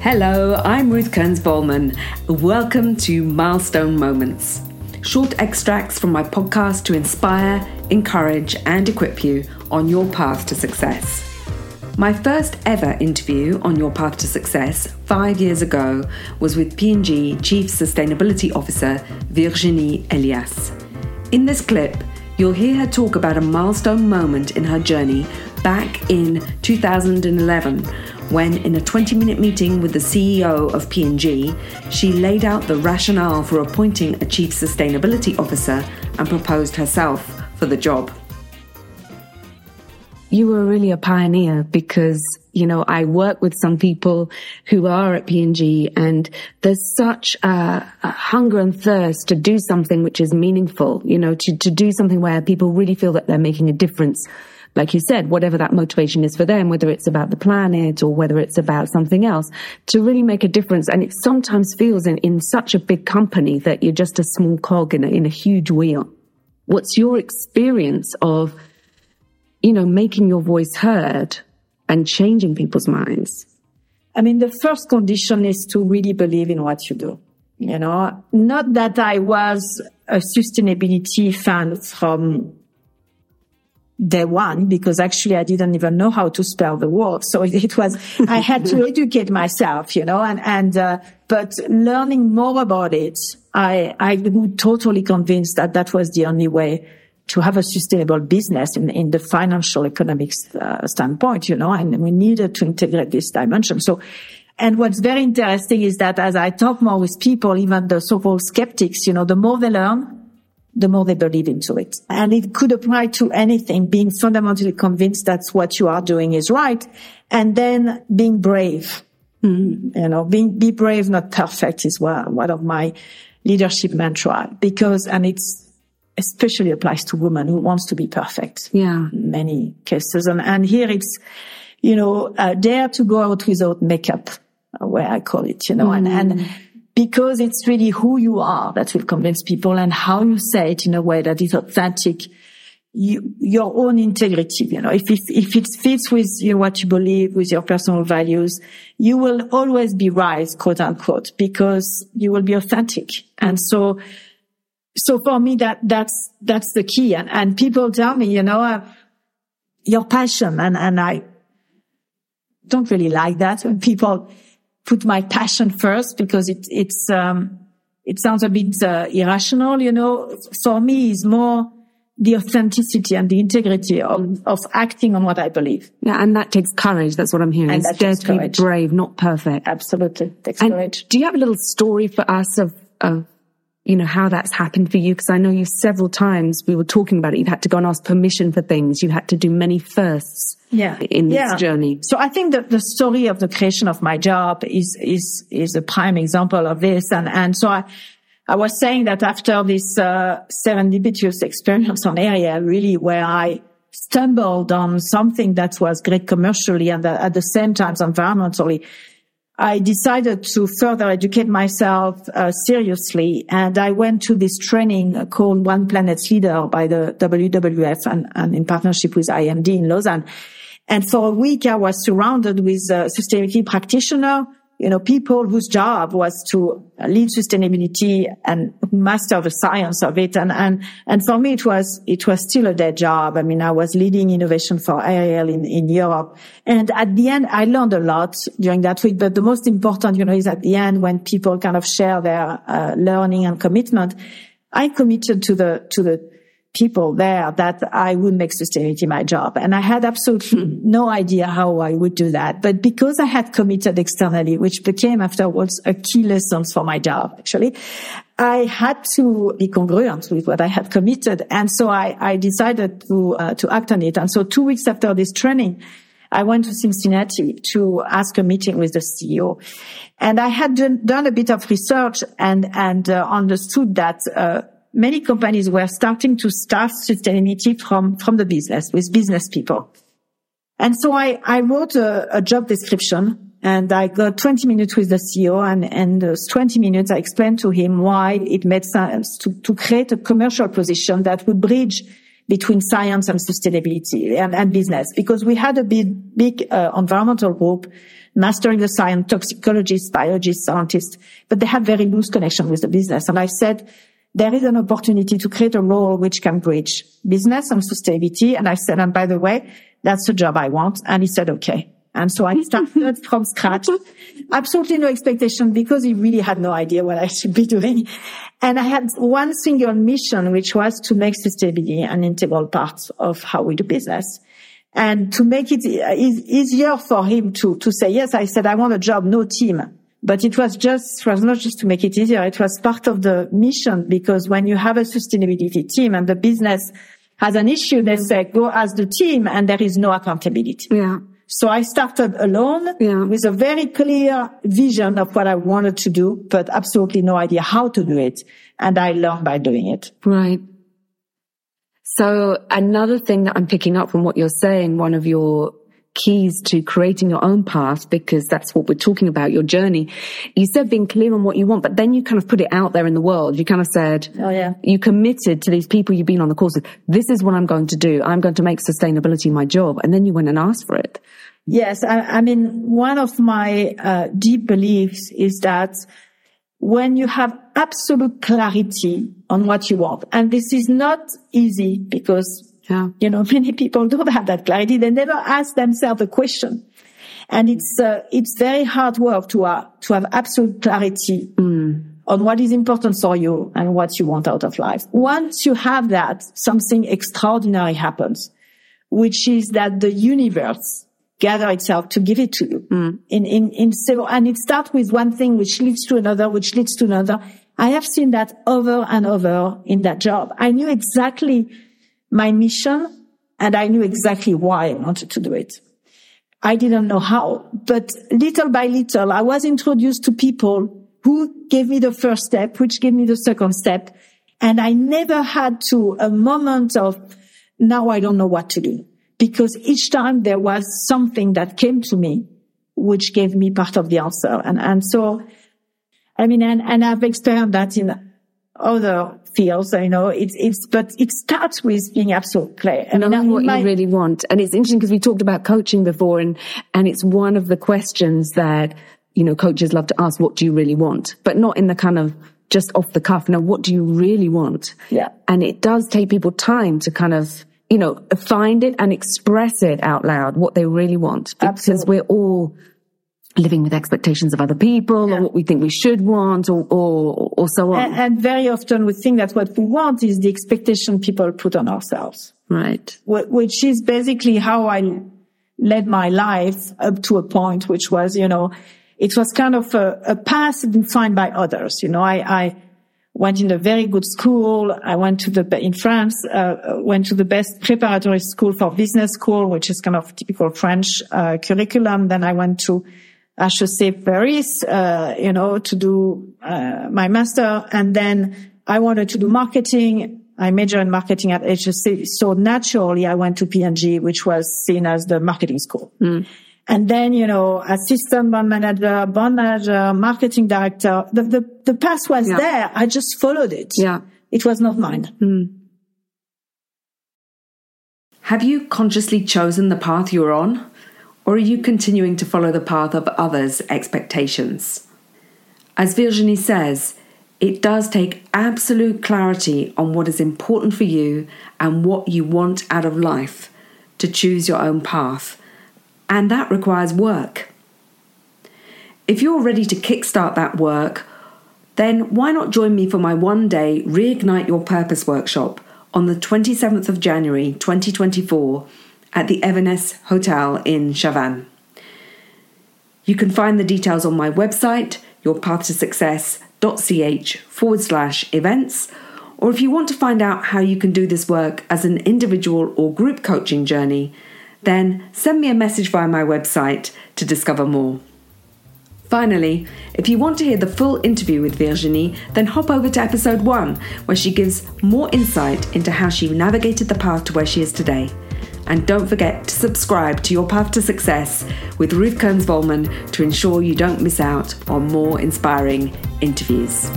Hello, I'm Ruth Kearns Bowman. Welcome to Milestone Moments. Short extracts from my podcast to inspire, encourage, and equip you on your path to success. My first ever interview on Your Path to Success five years ago was with P&G Chief Sustainability Officer Virginie Hélias. In this clip, you'll hear her talk about a milestone moment in her journey back in 2011 when in a 20-minute meeting with the CEO of P&G, she laid out the rationale for appointing a chief sustainability officer and proposed herself for the job you were really a pioneer because, you know, I work with some people who are at P&G and there's such a, a, hunger and thirst to do something which is meaningful, you know, to, to do something where people really feel that they're making a difference. Like you said, whatever that motivation is for them, whether it's about the planet or whether it's about something else, to really make a difference. And it sometimes feels in, in such a big company that you're just a small cog in a, in a huge wheel. What's your experience of you know, making your voice heard and changing people's minds? I mean, the first condition is to really believe in what you do. You know, not that I was a sustainability fan from day one because actually I didn't even know how to spell the word. So it was, I had to educate myself, you know, and, and, uh, but learning more about it, I, I was totally convinced that that was the only way to have a sustainable business in, in the financial economics uh, standpoint, you know, and we needed to integrate this dimension. So, and what's very interesting is that as I talk more with people, even the so-called skeptics, you know, the more they learn, the more they believe into it. And it could apply to anything, being fundamentally convinced that what you are doing is right. And then being brave, mm-hmm. you know, being, be brave, not perfect is one, one of my leadership mantra because, and it's, especially applies to women who wants to be perfect. Yeah. Many cases. And, and here it's, you know, uh, dare to go out without makeup, uh, where I call it, you know, mm. and, and mm. Because it's really who you are that will convince people and how you say it in a way that is authentic. You, your own integrity, you know, if, if, if it fits with you know, what you believe, with your personal values, you will always be right, quote unquote, because you will be authentic. And so, so for me, that, that's, that's the key. And, and people tell me, you know, uh, your passion and, and I don't really like that when people put my passion first because it, it's, um, it sounds a bit uh, irrational, you know. For me, is more the authenticity and the integrity of, of acting on what I believe. Yeah, and that takes courage. That's what I'm hearing. And dare to be brave, not perfect. Absolutely, takes and courage. Do you have a little story for us of of you know, how that's happened for you? Because I know you several times we were talking about it. You've had to go and ask permission for things. You had to do many firsts. Yeah. In this yeah. journey. So I think that the story of the creation of my job is, is, is a prime example of this. And, and so I, I was saying that after this, uh, serendipitous experience on Ariel, really where I stumbled on something that was great commercially and at the same time environmentally, I decided to further educate myself uh, seriously, and I went to this training called One Planet Leader by the WWF and, and in partnership with IMD in Lausanne. And for a week, I was surrounded with uh, sustainability practitioner you know, people whose job was to lead sustainability and master the science of it. And, and, and for me, it was, it was still a dead job. I mean, I was leading innovation for Ariel in, in Europe. And at the end, I learned a lot during that week. But the most important, you know, is at the end when people kind of share their uh, learning and commitment. I committed to the, to the, people there that I would make sustainability my job. And I had absolutely no idea how I would do that. But because I had committed externally, which became afterwards a key lesson for my job, actually, I had to be congruent with what I had committed. And so I, I decided to, uh, to act on it. And so two weeks after this training, I went to Cincinnati to ask a meeting with the CEO. And I had done, done a bit of research and, and uh, understood that, uh, many companies were starting to start sustainability from, from the business with business people. And so I, I wrote a, a job description and I got 20 minutes with the CEO and, and those 20 minutes I explained to him why it made sense to, to create a commercial position that would bridge between science and sustainability and, and business because we had a big, big uh, environmental group mastering the science, toxicologists, biologists, scientists, but they had very loose connection with the business. And I said, there is an opportunity to create a role which can bridge business and sustainability. And I said, and by the way, that's the job I want. And he said, okay. And so I started from scratch. Absolutely no expectation because he really had no idea what I should be doing. And I had one single mission, which was to make sustainability an integral part of how we do business. And to make it easier for him to, to say, yes, I said, I want a job, no team. But it was just, it was not just to make it easier. It was part of the mission because when you have a sustainability team and the business has an issue, they say, go as the team and there is no accountability. Yeah. So I started alone yeah. with a very clear vision of what I wanted to do, but absolutely no idea how to do it. And I learned by doing it. Right. So another thing that I'm picking up from what you're saying, one of your keys to creating your own path, because that's what we're talking about, your journey. You said being clear on what you want, but then you kind of put it out there in the world. You kind of said, Oh yeah. You committed to these people you've been on the course with. This is what I'm going to do. I'm going to make sustainability my job. And then you went and asked for it. Yes. I, I mean, one of my uh, deep beliefs is that when you have absolute clarity on what you want, and this is not easy because yeah. You know, many people don't have that clarity. They never ask themselves a question. And it's, uh, it's very hard work to, uh, to have absolute clarity mm. on what is important for you and what you want out of life. Once you have that, something extraordinary happens, which is that the universe gather itself to give it to you mm. in, in, in several, and it starts with one thing which leads to another, which leads to another. I have seen that over and over in that job. I knew exactly my mission and I knew exactly why I wanted to do it. I didn't know how, but little by little, I was introduced to people who gave me the first step, which gave me the second step. And I never had to a moment of now I don't know what to do because each time there was something that came to me, which gave me part of the answer. And, and so, I mean, and, and I've experienced that in other fields. You know, it's, it's, but it starts with being absolutely clear. And knowing what my, you really want. And it's interesting because we talked about coaching before and, and it's one of the questions that, you know, coaches love to ask, what do you really want? But not in the kind of just off the cuff. Now, what do you really want? Yeah. And it does take people time to kind of, you know, find it and express it out loud, what they really want. Because Absolutely. we're all living with expectations of other people yeah. or what we think we should want or, or, or so on. And, and, very often we think that what we want is the expectation people put on ourselves. Right. Which is basically how I led my life up to a point, which was, you know, it was kind of a, a path defined by others. You know, I, I went in a very good school. I went to the, in France, uh, went to the best preparatory school for business school, which is kind of typical French, uh, curriculum. Then I went to HEC Paris, uh, you know, to do uh, my master, and then I wanted to do marketing. I majored in marketing at HEC, so naturally I went to P&G, which was seen as the marketing school. Mm. And then, you know, assistant bond manager, bond manager, marketing director, the, the, the path was yeah. there. I just followed it. Yeah. It was not mine. Mm. Have you consciously chosen the path you're on? Or are you continuing to follow the path of others' expectations? As Virginie says, it does take absolute clarity on what is important for you and what you want out of life to choose your own path, and that requires work. If you're ready to kickstart that work, then why not join me for my one day Reignite Your Purpose workshop on the 27th of January 2024 at the Everness Hotel in Chavannes. You can find the details on my website, yourpathtosuccess.ch forward slash events, or if you want to find out how you can do this work as an individual or group coaching journey, then send me a message via my website to discover more. Finally, if you want to hear the full interview with Virginie, then hop over to episode 1, where she gives more insight into how she navigated the path to where she is today. And don't forget to subscribe to Your Path to Success with Ruth Kearns Volman to ensure you don't miss out on more inspiring interviews.